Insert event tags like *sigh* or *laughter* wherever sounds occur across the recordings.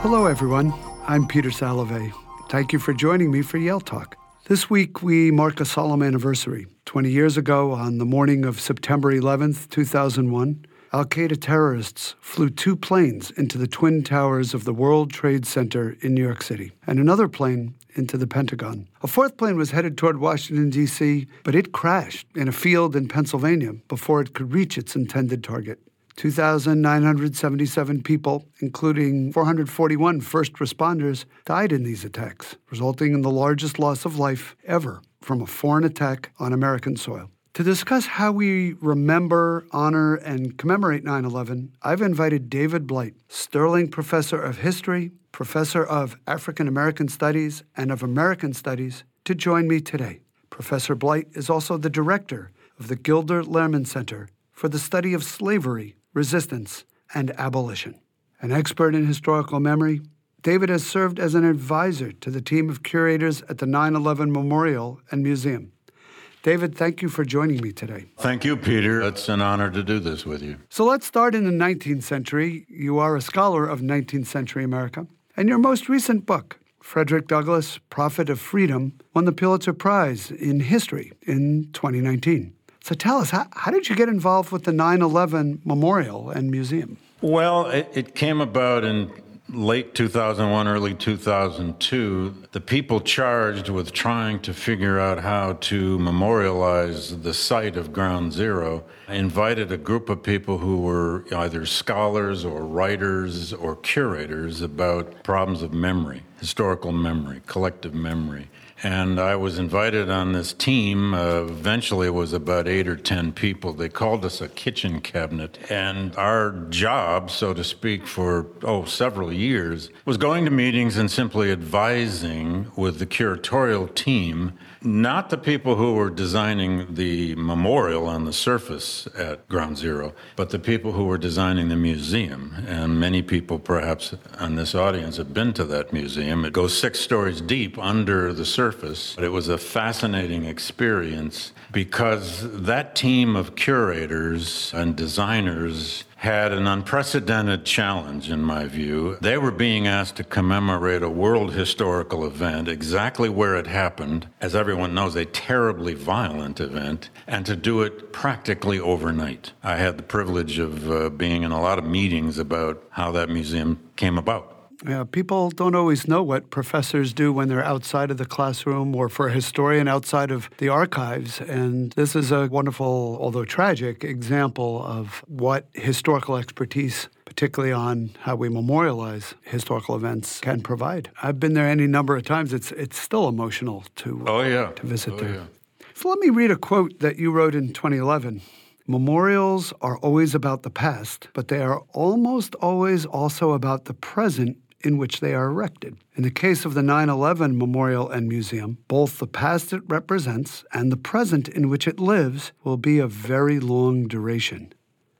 Hello, everyone. I'm Peter Salovey. Thank you for joining me for Yale Talk. This week, we mark a solemn anniversary. 20 years ago, on the morning of September 11th, 2001, Al Qaeda terrorists flew two planes into the Twin Towers of the World Trade Center in New York City, and another plane into the Pentagon. A fourth plane was headed toward Washington, D.C., but it crashed in a field in Pennsylvania before it could reach its intended target. 2,977 people, including 441 first responders, died in these attacks, resulting in the largest loss of life ever from a foreign attack on American soil. To discuss how we remember, honor, and commemorate 9 11, I've invited David Blight, Sterling Professor of History, Professor of African American Studies, and of American Studies, to join me today. Professor Blight is also the director of the Gilder Lehrman Center for the Study of Slavery, Resistance, and Abolition. An expert in historical memory, David has served as an advisor to the team of curators at the 9 11 Memorial and Museum. David, thank you for joining me today. Thank you, Peter. It's an honor to do this with you. So let's start in the 19th century. You are a scholar of 19th century America, and your most recent book, Frederick Douglass, Prophet of Freedom, won the Pulitzer Prize in History in 2019. So tell us, how, how did you get involved with the 9 11 Memorial and Museum? Well, it, it came about in late 2001, early 2002, the people charged with trying to figure out how to memorialize the site of Ground Zero invited a group of people who were either scholars or writers or curators about problems of memory, historical memory, collective memory. And I was invited on this team. Uh, eventually, it was about eight or 10 people. They called us a kitchen cabinet. And our job, so to speak, for, oh, several years was going to meetings and simply advising with the curatorial team not the people who were designing the memorial on the surface at Ground Zero, but the people who were designing the museum. And many people, perhaps, on this audience have been to that museum. It goes six stories deep under the surface. But it was a fascinating experience because that team of curators and designers had an unprecedented challenge, in my view. They were being asked to commemorate a world historical event, exactly where it happened, as everyone knows, a terribly violent event, and to do it practically overnight. I had the privilege of uh, being in a lot of meetings about how that museum came about. Yeah, people don't always know what professors do when they're outside of the classroom or for a historian outside of the archives. And this is a wonderful, although tragic, example of what historical expertise, particularly on how we memorialize historical events, can provide. I've been there any number of times. It's it's still emotional to oh yeah to visit oh, there. Yeah. So let me read a quote that you wrote in 2011. Memorials are always about the past, but they are almost always also about the present in which they are erected. In the case of the 9 11 Memorial and Museum, both the past it represents and the present in which it lives will be of very long duration.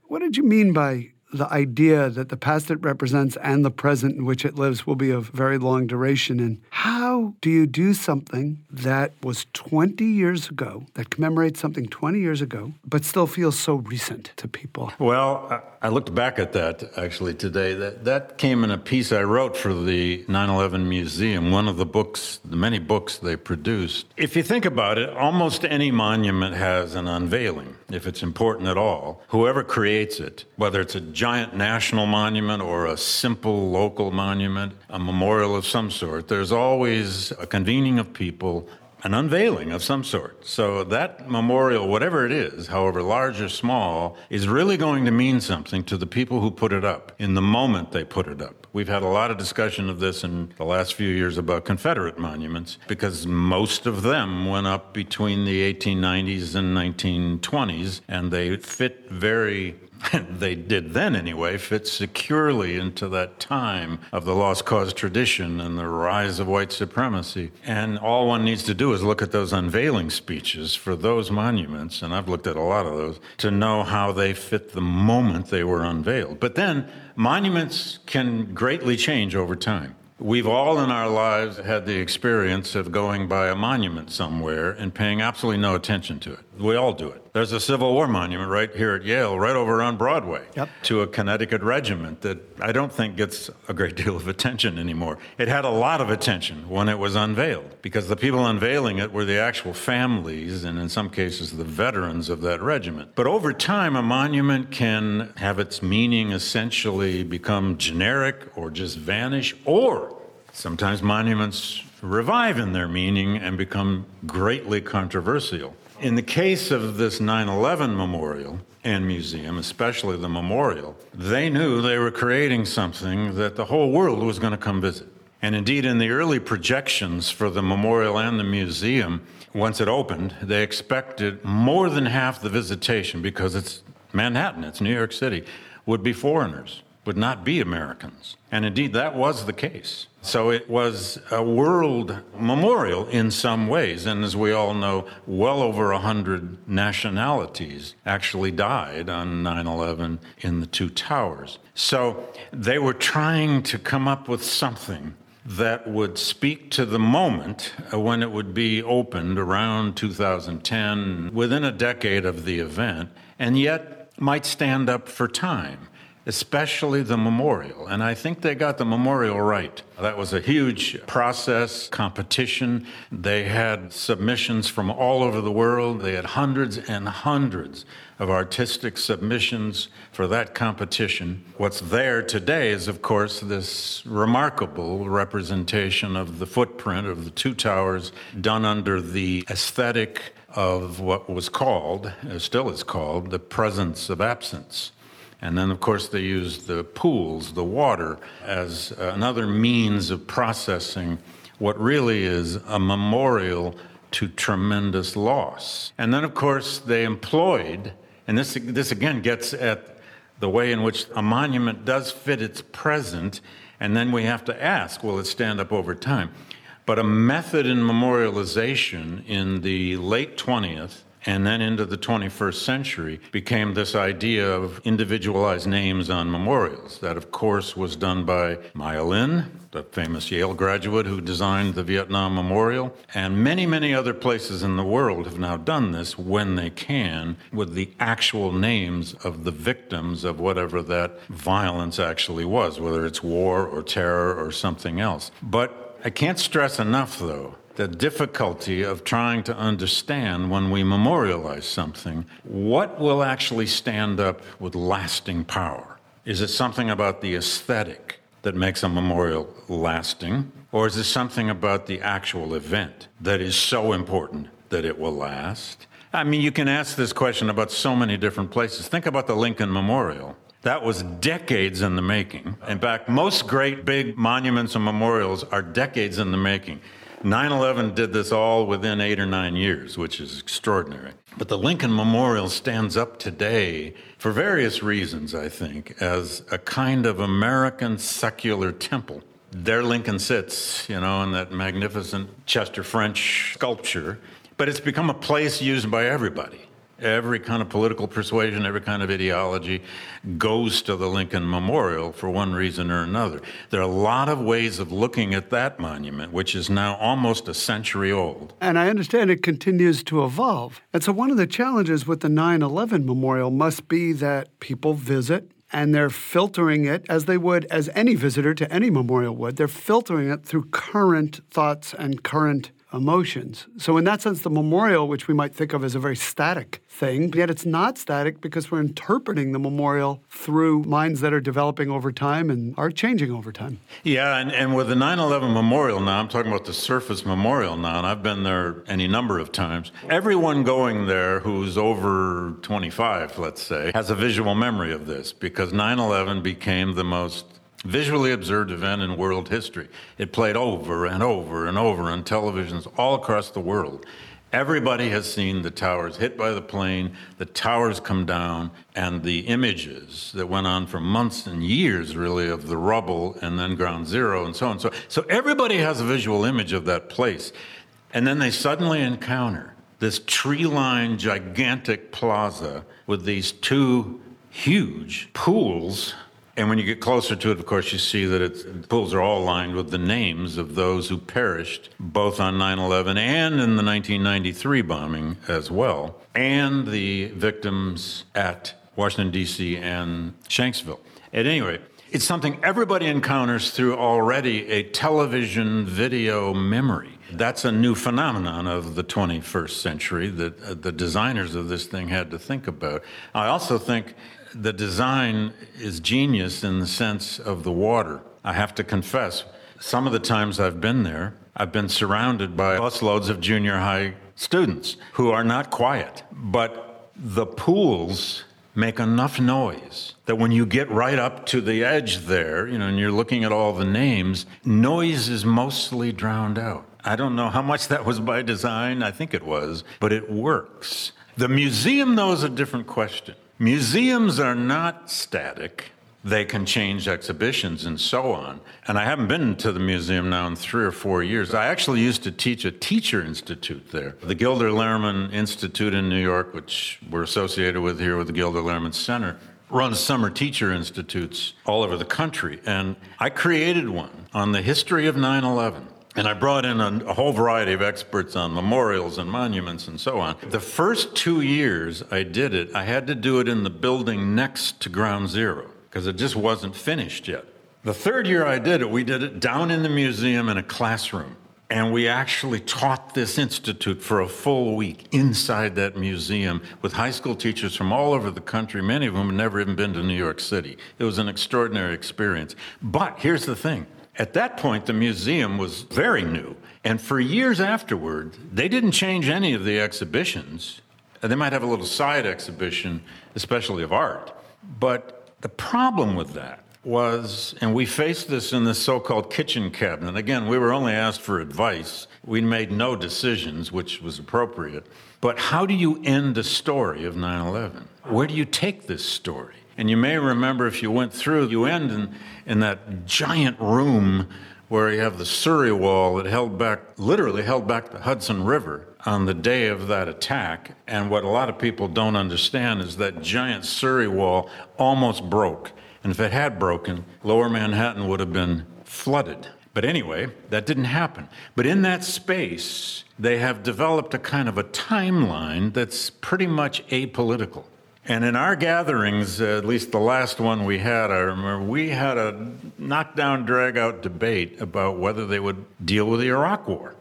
What did you mean by the idea that the past it represents and the present in which it lives will be of very long duration. And how do you do something that was 20 years ago, that commemorates something 20 years ago, but still feels so recent to people? Well, uh, I looked back at that actually today. That, that came in a piece I wrote for the 9 11 Museum, one of the books, the many books they produced. If you think about it, almost any monument has an unveiling, if it's important at all. Whoever creates it, whether it's a giant national monument or a simple local monument, a memorial of some sort, there's always a convening of people an unveiling of some sort. So that memorial, whatever it is, however large or small, is really going to mean something to the people who put it up in the moment they put it up. We've had a lot of discussion of this in the last few years about Confederate monuments because most of them went up between the 1890s and 1920s and they fit very *laughs* they did then anyway, fit securely into that time of the lost cause tradition and the rise of white supremacy. And all one needs to do is look at those unveiling speeches for those monuments, and I've looked at a lot of those, to know how they fit the moment they were unveiled. But then monuments can greatly change over time. We've all in our lives had the experience of going by a monument somewhere and paying absolutely no attention to it. We all do it. There's a Civil War monument right here at Yale, right over on Broadway, yep. to a Connecticut regiment that I don't think gets a great deal of attention anymore. It had a lot of attention when it was unveiled because the people unveiling it were the actual families and, in some cases, the veterans of that regiment. But over time, a monument can have its meaning essentially become generic or just vanish, or sometimes monuments revive in their meaning and become greatly controversial. In the case of this 9 11 memorial and museum, especially the memorial, they knew they were creating something that the whole world was going to come visit. And indeed, in the early projections for the memorial and the museum, once it opened, they expected more than half the visitation because it's Manhattan, it's New York City, would be foreigners would not be Americans. And indeed, that was the case. So it was a world memorial in some ways. And as we all know, well over 100 nationalities actually died on 9 11 in the two towers. So they were trying to come up with something that would speak to the moment uh, when it would be opened around 2010, within a decade of the event, and yet might stand up for time especially the memorial. And I think they got the memorial right. That was a huge process, competition. They had submissions from all over the world. They had hundreds and hundreds of artistic submissions for that competition. What's there today is, of course, this remarkable representation of the footprint of the two towers done under the aesthetic of what was called, still is called, the presence of absence. And then, of course, they use the pools, the water, as uh, another means of processing what really is a memorial to tremendous loss. And then, of course, they employed, and this, this again gets at the way in which a monument does fit its present, and then we have to ask will it stand up over time? But a method in memorialization in the late 20th and then into the 21st century became this idea of individualized names on memorials. That, of course, was done by Maya Lin, the famous Yale graduate who designed the Vietnam Memorial, and many, many other places in the world have now done this when they can with the actual names of the victims of whatever that violence actually was, whether it's war or terror or something else. But I can't stress enough, though, the difficulty of trying to understand when we memorialize something what will actually stand up with lasting power. Is it something about the aesthetic that makes a memorial lasting? Or is it something about the actual event that is so important that it will last? I mean, you can ask this question about so many different places. Think about the Lincoln Memorial. That was decades in the making. In fact, most great big monuments and memorials are decades in the making. 9 11 did this all within eight or nine years, which is extraordinary. But the Lincoln Memorial stands up today for various reasons, I think, as a kind of American secular temple. There Lincoln sits, you know, in that magnificent Chester French sculpture, but it's become a place used by everybody every kind of political persuasion, every kind of ideology goes to the Lincoln Memorial for one reason or another. There are a lot of ways of looking at that monument, which is now almost a century old. And I understand it continues to evolve. And so, one of the challenges with the 9 11 Memorial must be that people visit and they're filtering it as they would as any visitor to any memorial would. They're filtering it through current thoughts and current emotions. So, in that sense, the memorial, which we might think of as a very static thing, yet it's not static because we're interpreting the memorial through minds that are developing over time and are changing over time. Yeah, and, and with the 9 11 memorial now, I'm talking about the surface memorial now, and I've been there any number of times. Everyone going there who's over 25, let's say, has a visual memory of this because 9 11 became the most visually observed event in world history. It played over and over and over on televisions all across the world. Everybody has seen the towers hit by the plane, the towers come down, and the images that went on for months and years, really, of the rubble and then ground zero and so on. So, so everybody has a visual image of that place. And then they suddenly encounter this tree lined, gigantic plaza with these two huge pools And when you get closer to it, of course, you see that it's, the pools are all lined with the names of those who perished both on 9 11 and in the 1993 bombing as well, and the victims at Washington, D.C. and Shanksville. At any rate, it's something everybody encounters through already a television video memory. That's a new phenomenon of the 21st century that uh, the designers of this thing had to think about. I also think the design is genius in the sense of the water. I have to confess, some of the times I've been there, I've been surrounded by busloads of junior high students who are not quiet, but the pools make enough noise that when you get right up to the edge there, you know, and you're looking at all the names, noise is mostly drowned out. I don't know how much that was by design, I think it was, but it works. The museum, though, is a different question. Museums are not static. They can change exhibitions and so on. And I haven't been to the museum now in three or four years. I actually used to teach a teacher institute there, the Gilder Lehrman Institute in New York, which we're associated with here with the Gilder Lehrman Center runs summer teacher institutes all over the country. And I created one on the history of 9 11. And I brought in a, a, whole variety of experts on memorials and monuments and so on. The first two years I did it, I had to do it in the building next to Ground Zero because it just wasn't finished yet. The third year I did it, we did it down in the museum in a classroom. And we actually taught this institute for a full week inside that museum with high school teachers from all over the country. Many of whom had never even been to New York City. It was an extraordinary experience. But here's the thing at that point, the museum was very new. And for years afterward, they didn't change any of the exhibitions. They might have a little side exhibition, especially of art. But the problem with that was, and we faced this in the so called kitchen cabinet. Again, we were only asked for advice. We made no decisions, which was appropriate. But how do you end the story of 9 11? Where do you take this story? And you may remember if you went through, you end in, in that giant room where you have the Slurry Wall that held back, literally held back the Hudson River on the day of that attack. And what a lot of people don't understand is that giant Slurry Wall almost broke. And if it had broken, lower Manhattan would have been flooded. But anyway, that didn't happen. But in that space, they have developed a kind of a timeline that's pretty much apolitical. And in our gatherings, uh, at least the last one we had, I remember we had a knockdown, drag out debate about whether they would deal with the Iraq War.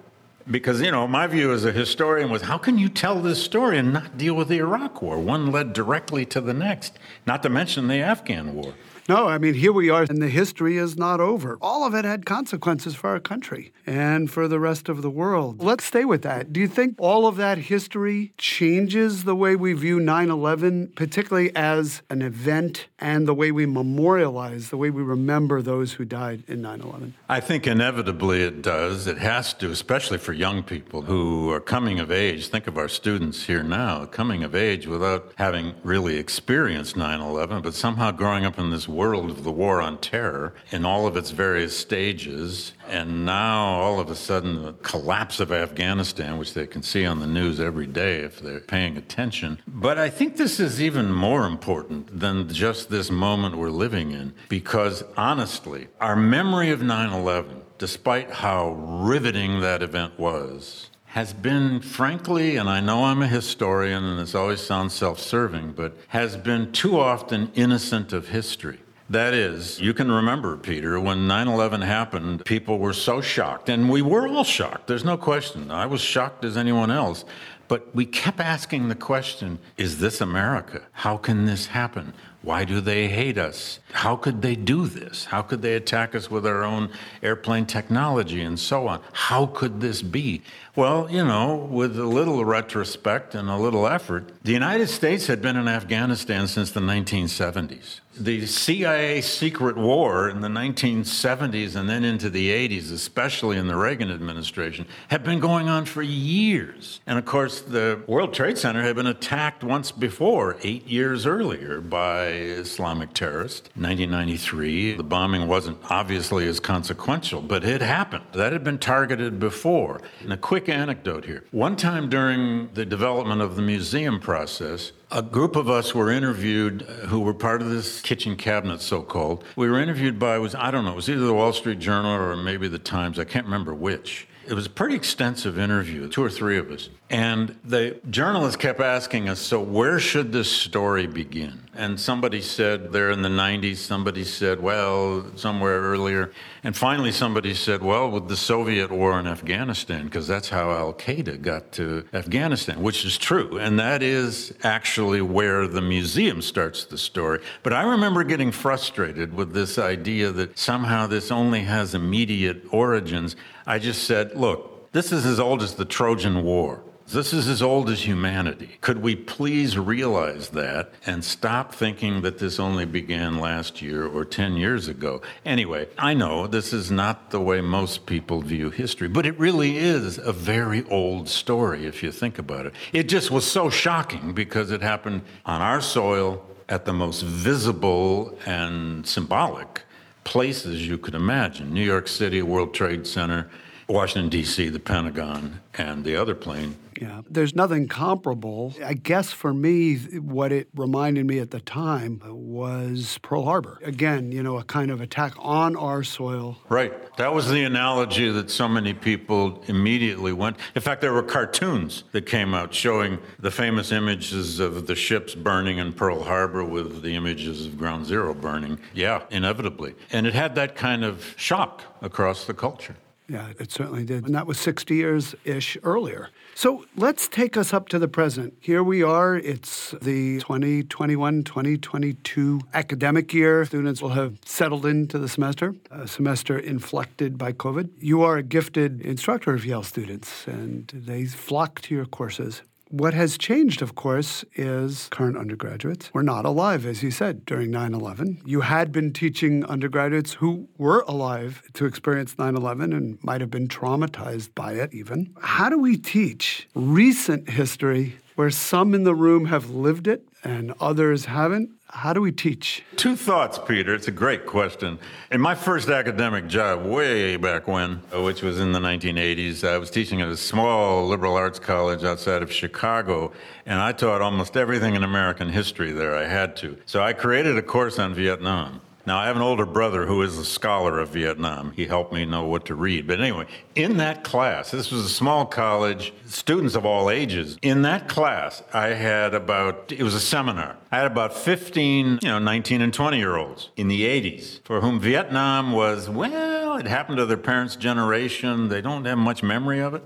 Because, you know, my view as a historian was how can you tell this story and not deal with the Iraq War? One led directly to the next, not to mention the Afghan War. No, I mean, here we are, and the history is not over. All of it had consequences for our country and for the rest of the world. Let's stay with that. Do you think all of that history changes the way we view 9 11, particularly as an event, and the way we memorialize, the way we remember those who died in 9 11? I think inevitably it does. It has to, especially for young people who are coming of age. Think of our students here now, coming of age without having really experienced 9 11, but somehow growing up in this world of the war on terror in all of its various stages. And now, all of a sudden, the collapse of Afghanistan, which they can see on the news every day if they're paying attention. But I think this is even more important than just this moment we're living in, because honestly, our memory of 9 11, despite how riveting that event was, has been, frankly, and I know I'm a historian and this always sounds self serving, but has been too often innocent of history. That is, you can remember, Peter, when 9 11 happened, people were so shocked, and we were all shocked, there's no question. I was shocked as anyone else. But we kept asking the question is this America? How can this happen? Why do they hate us? How could they do this? How could they attack us with our own airplane technology and so on? How could this be? Well, you know, with a little retrospect and a little effort, the United States had been in Afghanistan since the 1970s the CIA secret war in the 1970s and then into the 80s, especially in the Reagan administration, had been going on for years. And of course, the World Trade Center had been attacked once before, eight years earlier, by Islamic terrorists. 1993, the bombing wasn't obviously as consequential, but it happened. That had been targeted before. And a quick anecdote here. One time during the development of the museum process, a group of us were interviewed uh, who were part of this kitchen cabinet, so called. We were interviewed by, was I don't know, it was either the Wall Street Journal or maybe the Times, I can't remember which. It was a pretty extensive interview, two or three of us. And the journalist kept asking us, so where should this story begin? And somebody said there in the 90s, somebody said, well, somewhere earlier. And finally, somebody said, well, with the Soviet war in Afghanistan, because that's how Al Qaeda got to Afghanistan, which is true. And that is actually where the museum starts the story. But I remember getting frustrated with this idea that somehow this only has immediate origins. I just said, look, this is as old as the Trojan War. This is as old as humanity. Could we please realize that and stop thinking that this only began last year or 10 years ago? Anyway, I know this is not the way most people view history, but it really is a very old story if you think about it. It just was so shocking because it happened on our soil at the most visible and symbolic places you could imagine New York City, World Trade Center, Washington, D.C., the Pentagon, and the other plane. Yeah, there's nothing comparable. I guess for me, what it reminded me at the time was Pearl Harbor. Again, you know, a kind of attack on our soil. Right. That was the analogy that so many people immediately went. In fact, there were cartoons that came out showing the famous images of the ships burning in Pearl Harbor with the images of Ground Zero burning. Yeah, inevitably. And it had that kind of shock across the culture. Yeah, it certainly did. And that was 60 years ish earlier. So let's take us up to the present. Here we are. It's the 2021 2022 academic year. Students will have settled into the semester, a semester inflected by COVID. You are a gifted instructor of Yale students, and they flock to your courses. What has changed, of course, is current undergraduates were not alive, as you said, during 9 11. You had been teaching undergraduates who were alive to experience 9 11 and might have been traumatized by it, even. How do we teach recent history where some in the room have lived it and others haven't? How do we teach? Two thoughts, Peter. It's a great question. In my first academic job, way back when, uh, which was in the 1980s, I was teaching at a small liberal arts college outside of Chicago, and I taught almost everything in American history there. I had to. So I created a course on Vietnam. Now, I have an older brother who is a scholar of Vietnam. He helped me know what to read. But anyway, in that class, this was a small college, students of all ages. In that class, I had about, it was a seminar. I had about 15, you know, 19 and 20 year olds in the 80s for whom Vietnam was, well, it happened to their parents' generation. They don't have much memory of it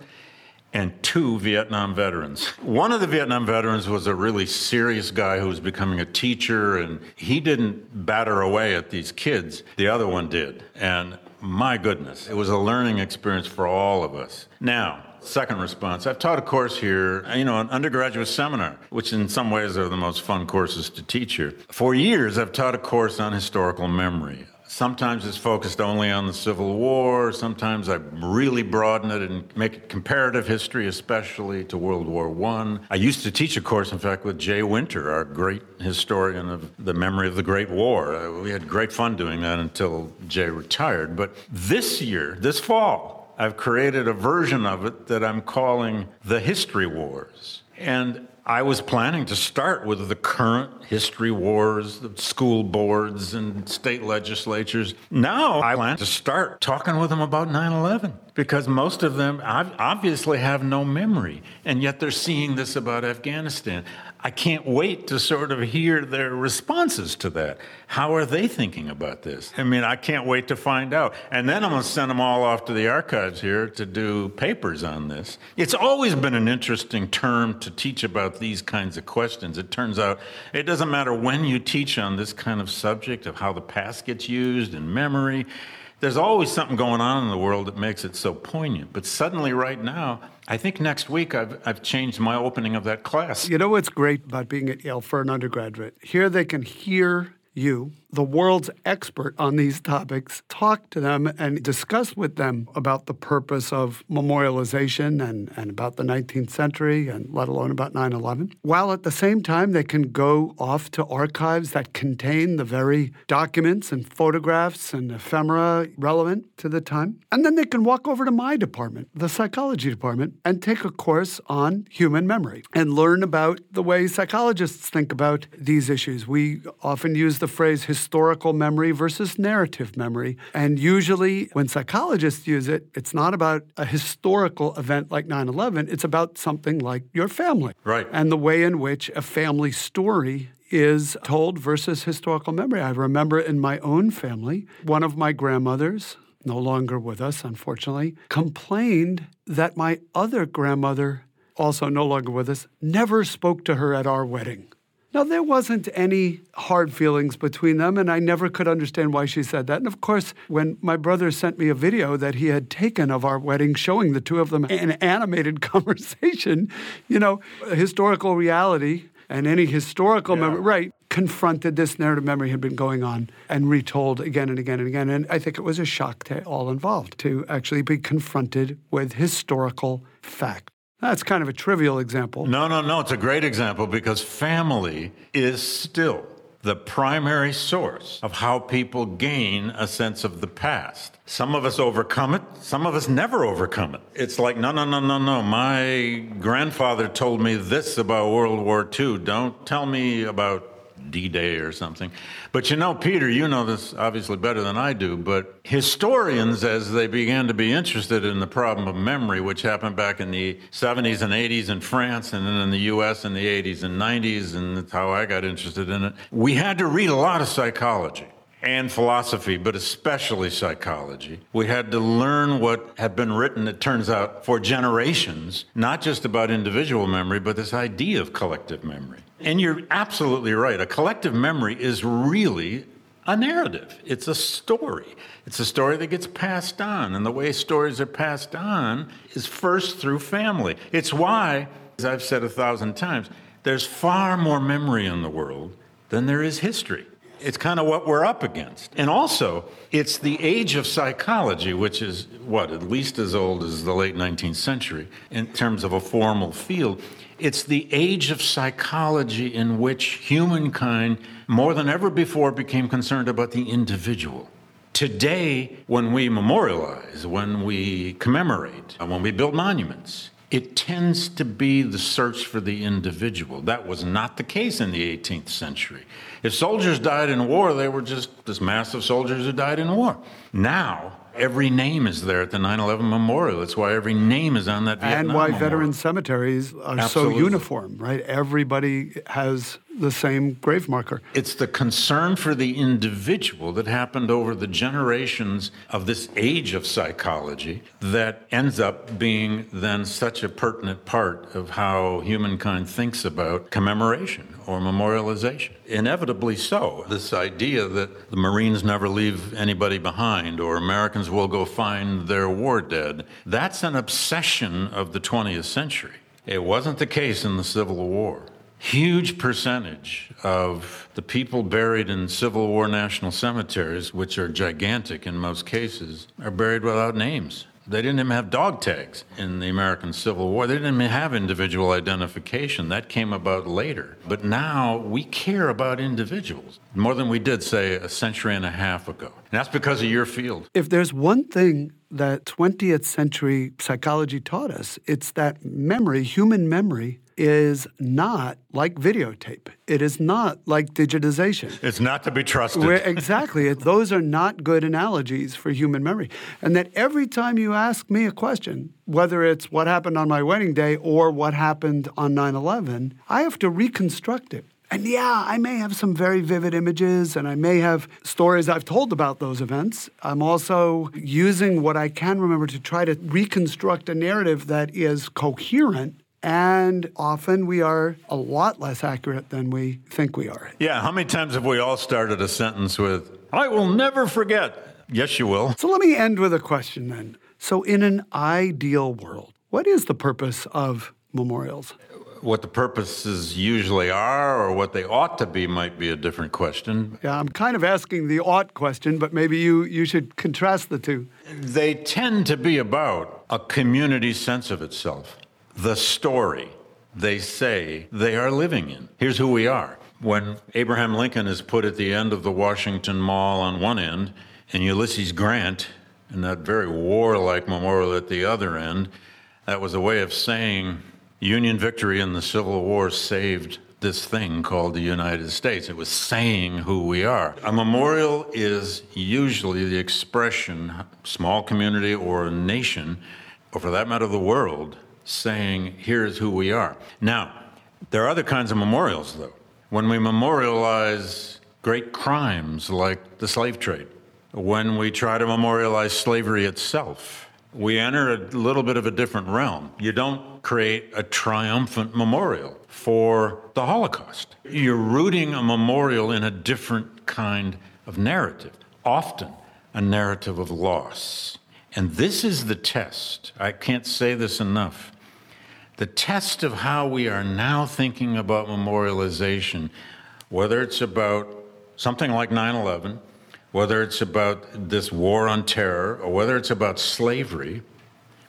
and two Vietnam veterans. One of the Vietnam veterans was a really serious guy who was becoming a teacher, and he didn't batter away at these kids. The other one did. And my goodness, it was a learning experience for all of us. Now, Second response I've taught a course here, you know, an undergraduate seminar, which in some ways are the most fun courses to teach here. For years, I've taught a course on historical memory. Sometimes it's focused only on the Civil War. Sometimes I really broaden it and make it comparative history, especially to World War I. I used to teach a course, in fact, with Jay Winter, our great historian of the memory of the Great War. Uh, we had great fun doing that until Jay retired. But this year, this fall, I've created a version of it that I'm calling the History Wars. And I was planning to start with the current history wars, the school boards and state legislatures. Now I plan to start talking with them about 9 11 because most of them obviously have no memory, and yet they're seeing this about Afghanistan. I can't wait to sort of hear their responses to that. How are they thinking about this? I mean, I can't wait to find out. And then I'm going to send them all off to the archives here to do papers on this. It's always been an interesting term to teach about these kinds of questions. It turns out it doesn't matter when you teach on this kind of subject of how the past gets used in memory there's always something going on in the world that makes it so poignant. But suddenly, right now, I think next week I've, I've changed my opening of that class. You know what's great about being at Yale for an undergraduate? Here they can hear you, the world's expert on these topics, talk to them and discuss with them about the purpose of memorialization and, and about the 19th century, and let alone about 9 11, while at the same time they can go off to archives that contain the very documents and photographs and ephemera relevant to the time. And then they can walk over to my department, the psychology department, and take a course on human memory and learn about the way psychologists think about these issues. We often use the phrase historical memory versus narrative memory. And usually, when psychologists use it, it's not about a historical event like 9 11, it's about something like your family. Right. And the way in which a family story is told versus historical memory. I remember in my own family, one of my grandmothers, no longer with us, unfortunately, complained that my other grandmother, also no longer with us, never spoke to her at our wedding. Now, there wasn't any hard feelings between them, and I never could understand why she said that. And of course, when my brother sent me a video that he had taken of our wedding showing the two of them an animated *laughs* conversation, you know, historical reality and any historical Yeah. memory, right, confronted this narrative memory had been going on and retold again and again and again. And I think it was a shock to all involved to actually be confronted with historical fact. That's kind of a trivial example. No, no, no. It's a great example because family is still the primary source of how people gain a sense of the past. Some of us overcome it, some of us never overcome it. It's like, no, no, no, no, no. My grandfather told me this about World War II. Don't tell me about D Day or something. But you know, Peter, you know this obviously better than I do, but historians, as they began to be interested in the problem of memory, which happened back in the 70s and 80s in France and then in the US in the 80s and 90s, and that's how I got interested in it, we had to read a lot of psychology and philosophy, but especially psychology. We had to learn what had been written, it turns out, for generations, not just about individual memory, but this idea of collective memory. And you're absolutely right. A collective memory is really a narrative, it's a story. It's a story that gets passed on. And the way stories are passed on is first through family. It's why, as I've said a thousand times, there's far more memory in the world than there is history. It's kind of what we're up against. And also, it's the age of psychology, which is what, at least as old as the late 19th century in terms of a formal field. It's the age of psychology in which humankind, more than ever before, became concerned about the individual. Today, when we memorialize, when we commemorate, when we build monuments, it tends to be the search for the individual. That was not the case in the 18th century. If soldiers died in war, they were just this mass of soldiers who died in war. Now, every name is there at the 9 11 memorial. That's why every name is on that Vietnam and why memorial. veteran cemeteries are Absolutely. so uniform, right? Everybody has the same grave marker. It's the concern for the individual that happened over the generations of this age of psychology that ends up being then such a pertinent part of how humankind thinks about commemoration or memorialization. Inevitably so. This idea that the Marines never leave anybody behind or Americans will go find their war dead, that's an obsession of the 20th century. It wasn't the case in the Civil War huge percentage of the people buried in Civil War national cemeteries, which are gigantic in most cases, are buried without names. They didn't even have dog tags in the American Civil War. They didn't even have individual identification. That came about later. But now we care about individuals more than we did, say, a century and a half ago. And that's because of your field. If there's one thing that 20th century psychology taught us, it's that memory, human memory, is not like videotape. It is not like digitization. It's not to be trusted. Where, exactly. Those are not good analogies for human memory. And that every time you ask me a question, whether it's what happened on my wedding day or what happened on 9 11, I have to reconstruct it. And yeah, I may have some very vivid images and I may have stories I've told about those events. I'm also using what I can remember to try to reconstruct a narrative that is coherent. And often we are a lot less accurate than we think we are. Yeah, how many times have we all started a sentence with, I will never forget? Yes, you will. So let me end with a question then. So, in an ideal world, what is the purpose of memorials? What the purposes usually are or what they ought to be might be a different question. Yeah, I'm kind of asking the ought question, but maybe you, you should contrast the two. They tend to be about a community sense of itself, the story they say they are living in. Here's who we are. When Abraham Lincoln is put at the end of the Washington Mall on one end, and Ulysses Grant in that very warlike memorial at the other end, that was a way of saying Union victory in the Civil War saved this thing called the United States. It was saying who we are. A memorial is usually the expression, small community or a nation, or for that matter, the world, saying, here's who we are. Now, there are other kinds of memorials, though. When we memorialize great crimes like the slave trade, when we try to memorialize slavery itself, we enter a little bit of a different realm. You don't create a triumphant memorial for the Holocaust. You're rooting a memorial in a different kind of narrative, often a narrative of loss. And this is the test. I can't say this enough. The test of how we are now thinking about memorialization, whether it's about something like 9 11, whether it's about this war on terror or whether it's about slavery,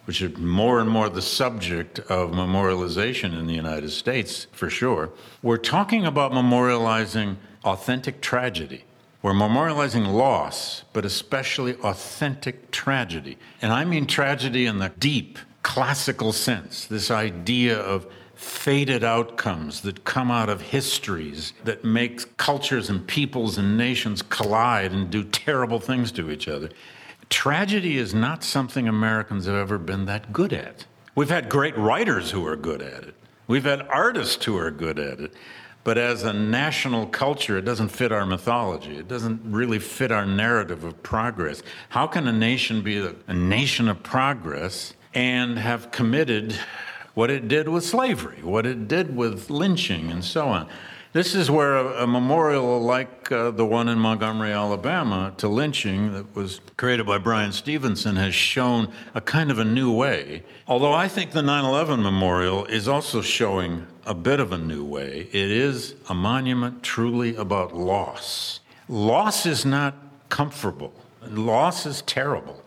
which is more and more the subject of memorialization in the United States, for sure, we're talking about memorializing authentic tragedy. We're memorializing loss, but especially authentic tragedy. And I mean tragedy in the deep classical sense, this idea of fated outcomes that come out of histories that make cultures and peoples and nations collide and do terrible things to each other. Tragedy is not something Americans have ever been that good at. We've had great writers who are good at it. We've had artists who are good at it. But as a national culture, it doesn't fit our mythology. It doesn't really fit our narrative of progress. How can a nation be a, a nation of progress and have committed what it did with slavery, what it did with lynching, and so on. This is where a, a memorial like uh, the one in Montgomery, Alabama, to lynching that was created by Bryan Stevenson has shown a kind of a new way. Although I think the 9 11 memorial is also showing a bit of a new way, it is a monument truly about loss. Loss is not comfortable, loss is terrible.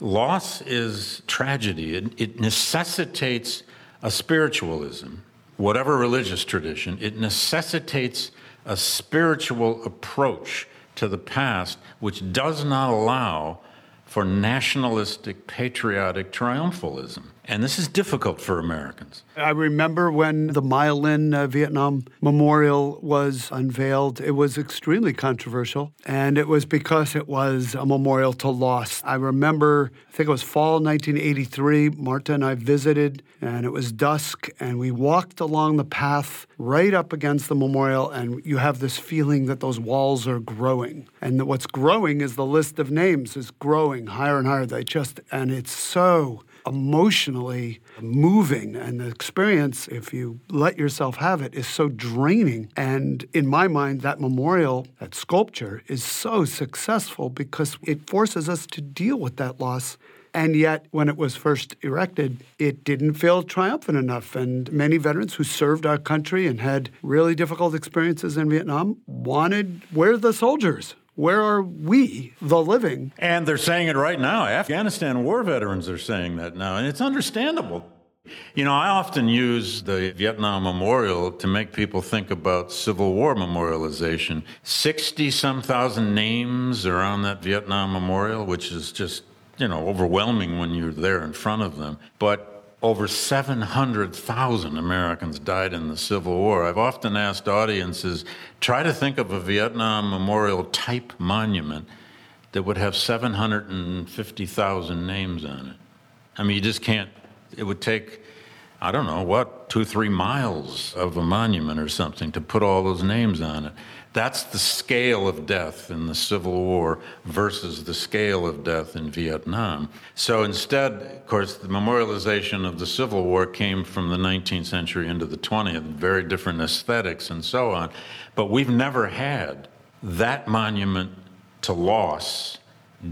Loss is tragedy. It, it necessitates a spiritualism, whatever religious tradition, it necessitates a spiritual approach to the past which does not allow for nationalistic, patriotic triumphalism. And this is difficult for Americans. I remember when the Maya Lin uh, Vietnam Memorial was unveiled, it was extremely controversial. And it was because it was a memorial to loss. I remember, I think it was fall 1983, Marta and I visited, and it was dusk, and we walked along the path right up against the memorial, and you have this feeling that those walls are growing. And that what's growing is the list of names is growing higher and higher. They just, and it's so emotionally moving. And the experience, if you let yourself have it, is so draining. And in my mind, that memorial, that sculpture, is so successful because it forces us to deal with that loss. And yet, when it was first erected, it didn't feel triumphant enough. And many veterans who served our country and had really difficult experiences in Vietnam wanted, where the soldiers? Where are we, the living? And they're saying it right now. Afghanistan war veterans are saying that now, and it's understandable. You know, I often use the Vietnam Memorial to make people think about Civil War memorialization. 60 some thousand names are on that Vietnam Memorial, which is just, you know, overwhelming when you're there in front of them. But over 700,000 Americans died in the Civil War. I've often asked audiences try to think of a Vietnam Memorial type monument that would have 750,000 names on it. I mean, you just can't, it would take, I don't know, what, two, three miles of a monument or something to put all those names on it. That's the scale of death in the Civil War versus the scale of death in Vietnam. So instead, of course, the memorialization of the Civil War came from the 19th century into the 20th, very different aesthetics and so on. But we've never had that monument to loss,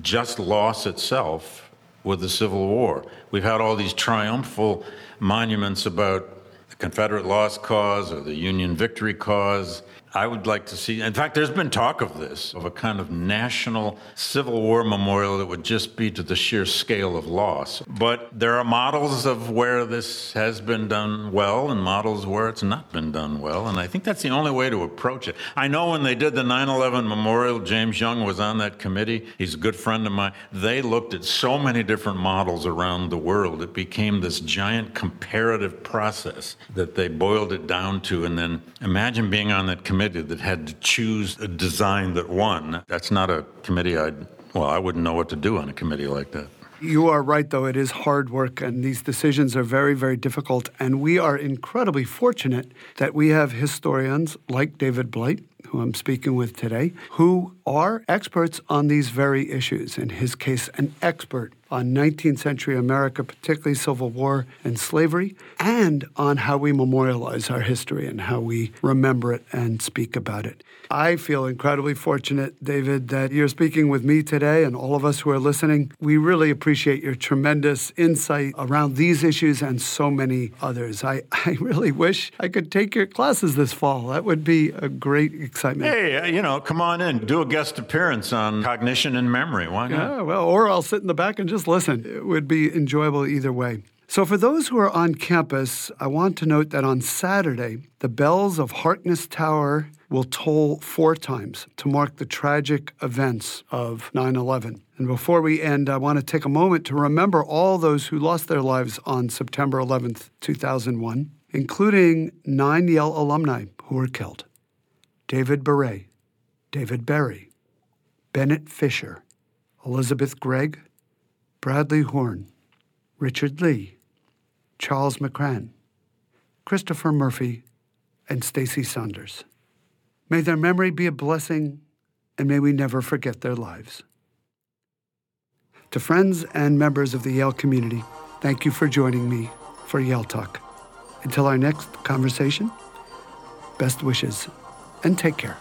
just loss itself, with the Civil War. We've had all these triumphal monuments about the Confederate Lost Cause or the Union Victory Cause. I would like to see, in fact, there's been talk of this, of a kind of national Civil War memorial that would just be to the sheer scale of loss. But there are models of where this has been done well and models where it's not been done well. And I think that's the only way to approach it. I know when they did the 9 11 memorial, James Young was on that committee. He's a good friend of mine. They looked at so many different models around the world. It became this giant comparative process that they boiled it down to. And then imagine being on that committee committee that had to choose a design that won. That's not a committee I'd, well, I wouldn't know what to do on a committee like that. You are right, though. It is hard work, and these decisions are very, very difficult. And we are incredibly fortunate that we have historians like David Blight, who I'm speaking with today, who are experts on these very issues. In his case, an expert on 19th century America, particularly Civil War and slavery, and on how we memorialize our history and how we remember it and speak about it. I feel incredibly fortunate, David, that you're speaking with me today and all of us who are listening. We really appreciate your tremendous insight around these issues and so many others. I, *laughs* I really wish I could take your classes this fall. That would be a great excitement. Hey, uh, you know, come on in, do a guest appearance on cognition and memory. Why not? Yeah, well, or I'll sit in the back and just listen. It would be enjoyable either way. So, for those who are on campus, I want to note that on Saturday, the bells of Harkness Tower will toll four times to mark the tragic events of 9 11. And before we end, I want to take a moment to remember all those who lost their lives on September 11th, 2001, including nine Yale alumni who were killed David Berray, David Berry, Bennett Fisher, Elizabeth Gregg, Bradley Hoorn, Richard Lee, Charles McCrann, Christopher Murphy, and Stacy Saunders. May their memory be a blessing, and may we never forget their lives. To friends and members of the Yale community, thank you for joining me for Yale Talk. Until our next conversation, best wishes and take care.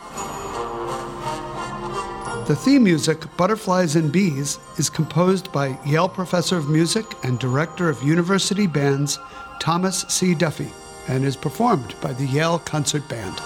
The theme music, Butterflies and Bees, is composed by Yale Professor of Music and Director of University Bands Thomas C. Duffy and is performed by the Yale Concert Band.